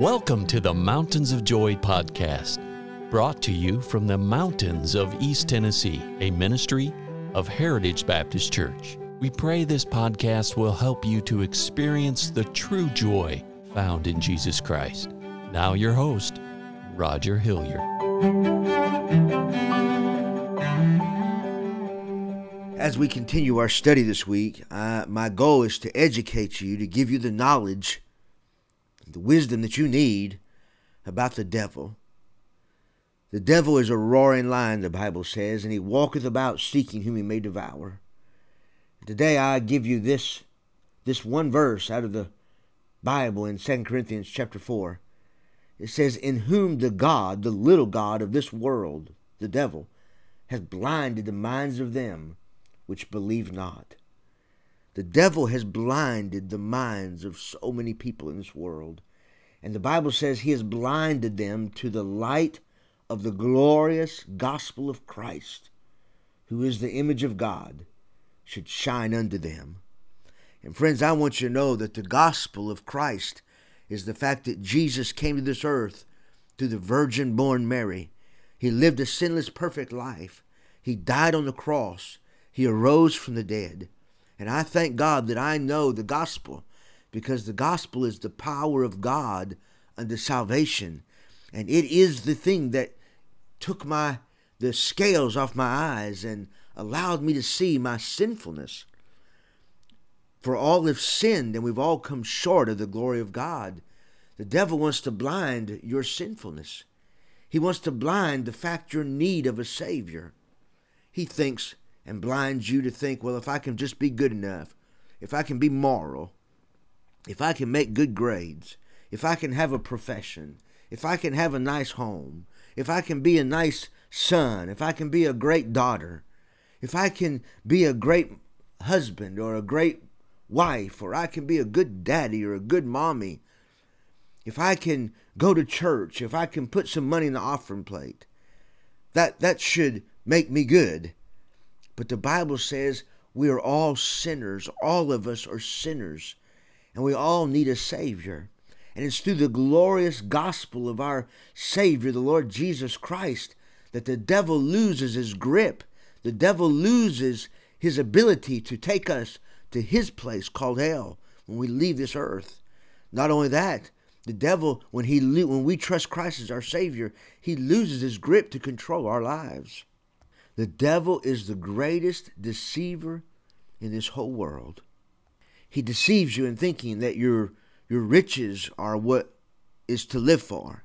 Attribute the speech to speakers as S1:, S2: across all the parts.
S1: Welcome to the Mountains of Joy podcast, brought to you from the mountains of East Tennessee, a ministry of Heritage Baptist Church. We pray this podcast will help you to experience the true joy found in Jesus Christ. Now, your host, Roger Hilliard.
S2: As we continue our study this week, uh, my goal is to educate you, to give you the knowledge, the wisdom that you need about the devil. The devil is a roaring lion, the Bible says, and he walketh about seeking whom he may devour. Today I give you this, this one verse out of the Bible in 2 Corinthians chapter 4. It says, In whom the God, the little God of this world, the devil, has blinded the minds of them which believe not. The devil has blinded the minds of so many people in this world. And the Bible says he has blinded them to the light of the glorious gospel of Christ, who is the image of God, should shine unto them. And friends, I want you to know that the gospel of Christ is the fact that Jesus came to this earth through the virgin born Mary. He lived a sinless, perfect life. He died on the cross. He arose from the dead. And I thank God that I know the gospel because the gospel is the power of God unto salvation. And it is the thing that took my the scales off my eyes and allowed me to see my sinfulness. For all have sinned and we've all come short of the glory of God. The devil wants to blind your sinfulness. He wants to blind the fact your need of a Savior. He thinks and blinds you to think, well, if I can just be good enough, if I can be moral, if I can make good grades, if I can have a profession, if I can have a nice home, if I can be a nice son, if I can be a great daughter, if I can be a great husband or a great wife, or I can be a good daddy or a good mommy, if I can go to church, if I can put some money in the offering plate, that, that should make me good. But the Bible says we are all sinners. All of us are sinners. And we all need a Savior. And it's through the glorious gospel of our Savior, the Lord Jesus Christ, that the devil loses his grip. The devil loses his ability to take us to his place called hell when we leave this earth. Not only that, the devil, when he when we trust Christ as our Savior, he loses his grip to control our lives. The devil is the greatest deceiver in this whole world. He deceives you in thinking that your your riches are what is to live for.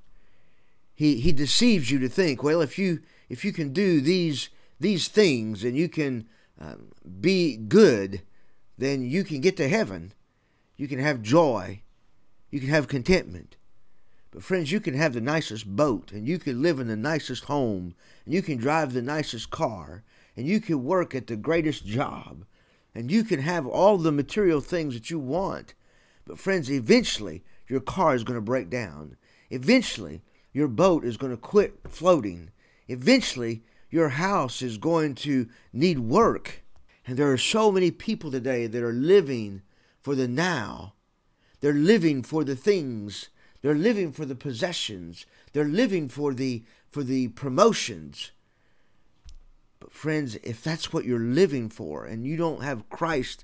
S2: He he deceives you to think, well, if you if you can do these these things and you can uh, be good, then you can get to heaven. You can have joy. You can have contentment. But friends, you can have the nicest boat and you can live in the nicest home and you can drive the nicest car and you can work at the greatest job and you can have all the material things that you want. But friends, eventually your car is going to break down. Eventually your boat is going to quit floating. Eventually your house is going to need work. And there are so many people today that are living for the now. They're living for the things they're living for the possessions. They're living for the for the promotions. But friends, if that's what you're living for and you don't have Christ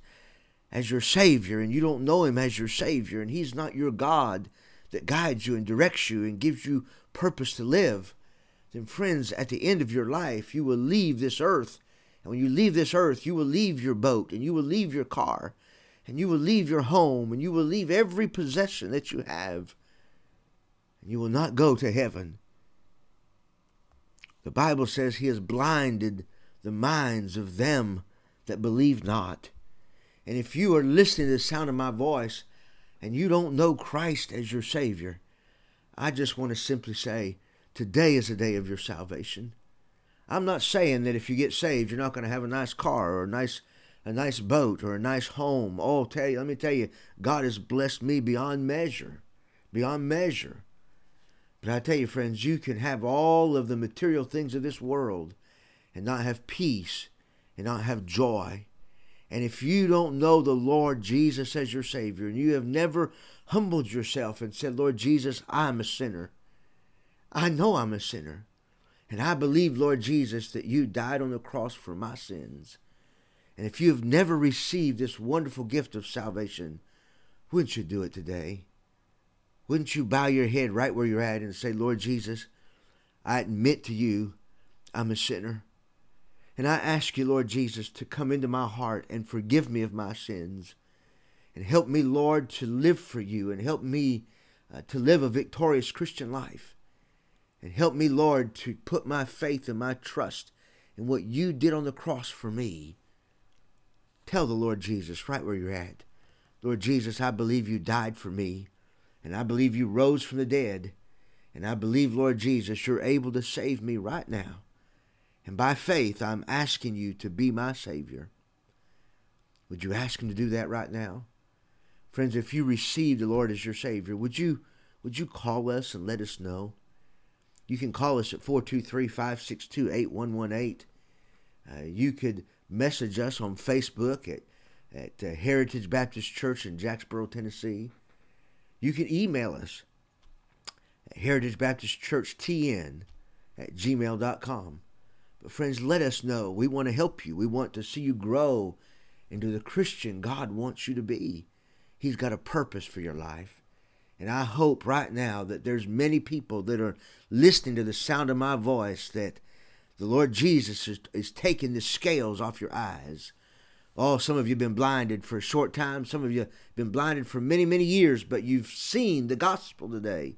S2: as your savior and you don't know him as your savior and he's not your God that guides you and directs you and gives you purpose to live, then friends, at the end of your life, you will leave this earth. And when you leave this earth, you will leave your boat and you will leave your car and you will leave your home and you will leave every possession that you have and you will not go to heaven. The Bible says he has blinded the minds of them that believe not. And if you are listening to the sound of my voice and you don't know Christ as your Savior, I just want to simply say, today is the day of your salvation. I'm not saying that if you get saved, you're not going to have a nice car or a nice a nice boat or a nice home. Oh, tell you, let me tell you, God has blessed me beyond measure, beyond measure. But I tell you, friends, you can have all of the material things of this world and not have peace and not have joy. And if you don't know the Lord Jesus as your Savior, and you have never humbled yourself and said, Lord Jesus, I'm a sinner. I know I'm a sinner. And I believe, Lord Jesus, that you died on the cross for my sins. And if you have never received this wonderful gift of salvation, wouldn't you do it today? Wouldn't you bow your head right where you're at and say, Lord Jesus, I admit to you I'm a sinner. And I ask you, Lord Jesus, to come into my heart and forgive me of my sins. And help me, Lord, to live for you and help me uh, to live a victorious Christian life. And help me, Lord, to put my faith and my trust in what you did on the cross for me. Tell the Lord Jesus right where you're at. Lord Jesus, I believe you died for me, and I believe you rose from the dead, and I believe, Lord Jesus, you're able to save me right now. And by faith, I'm asking you to be my Savior. Would you ask Him to do that right now? Friends, if you receive the Lord as your Savior, would you, would you call us and let us know? You can call us at 423 562 8118. Uh, you could message us on Facebook at, at uh, Heritage Baptist Church in Jacksboro, Tennessee. You can email us at Heritage Baptist Church TN at gmail.com. But friends, let us know. We want to help you. We want to see you grow into the Christian God wants you to be. He's got a purpose for your life. And I hope right now that there's many people that are listening to the sound of my voice that the Lord Jesus is, is taking the scales off your eyes. Oh, some of you have been blinded for a short time. Some of you have been blinded for many, many years, but you've seen the gospel today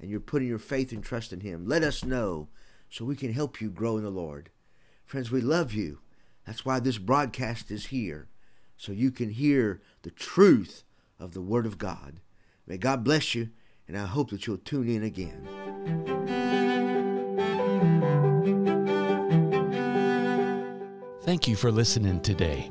S2: and you're putting your faith and trust in Him. Let us know so we can help you grow in the Lord. Friends, we love you. That's why this broadcast is here, so you can hear the truth of the Word of God. May God bless you, and I hope that you'll tune in again.
S1: Thank you for listening today.